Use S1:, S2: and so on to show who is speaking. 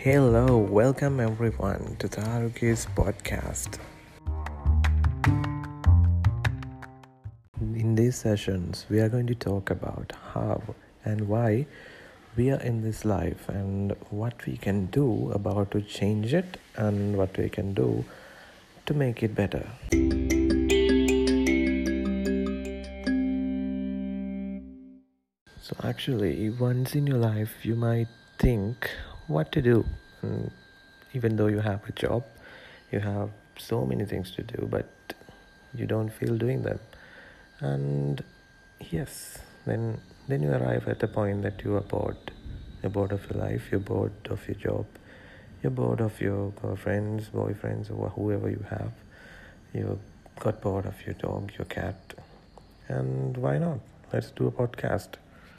S1: Hello, welcome everyone to Tharuka's podcast. In these sessions, we are going to talk about how and why we are in this life and what we can do about to change it and what we can do to make it better. So, actually, once in your life, you might think what to do. And even though you have a job, you have so many things to do, but you don't feel doing them. And yes, then then you arrive at a point that you are bored. You're bored of your life. You're bored of your job. You're bored of your girlfriends, boyfriends, or whoever you have. You got bored of your dog, your cat, and why not? Let's do a podcast.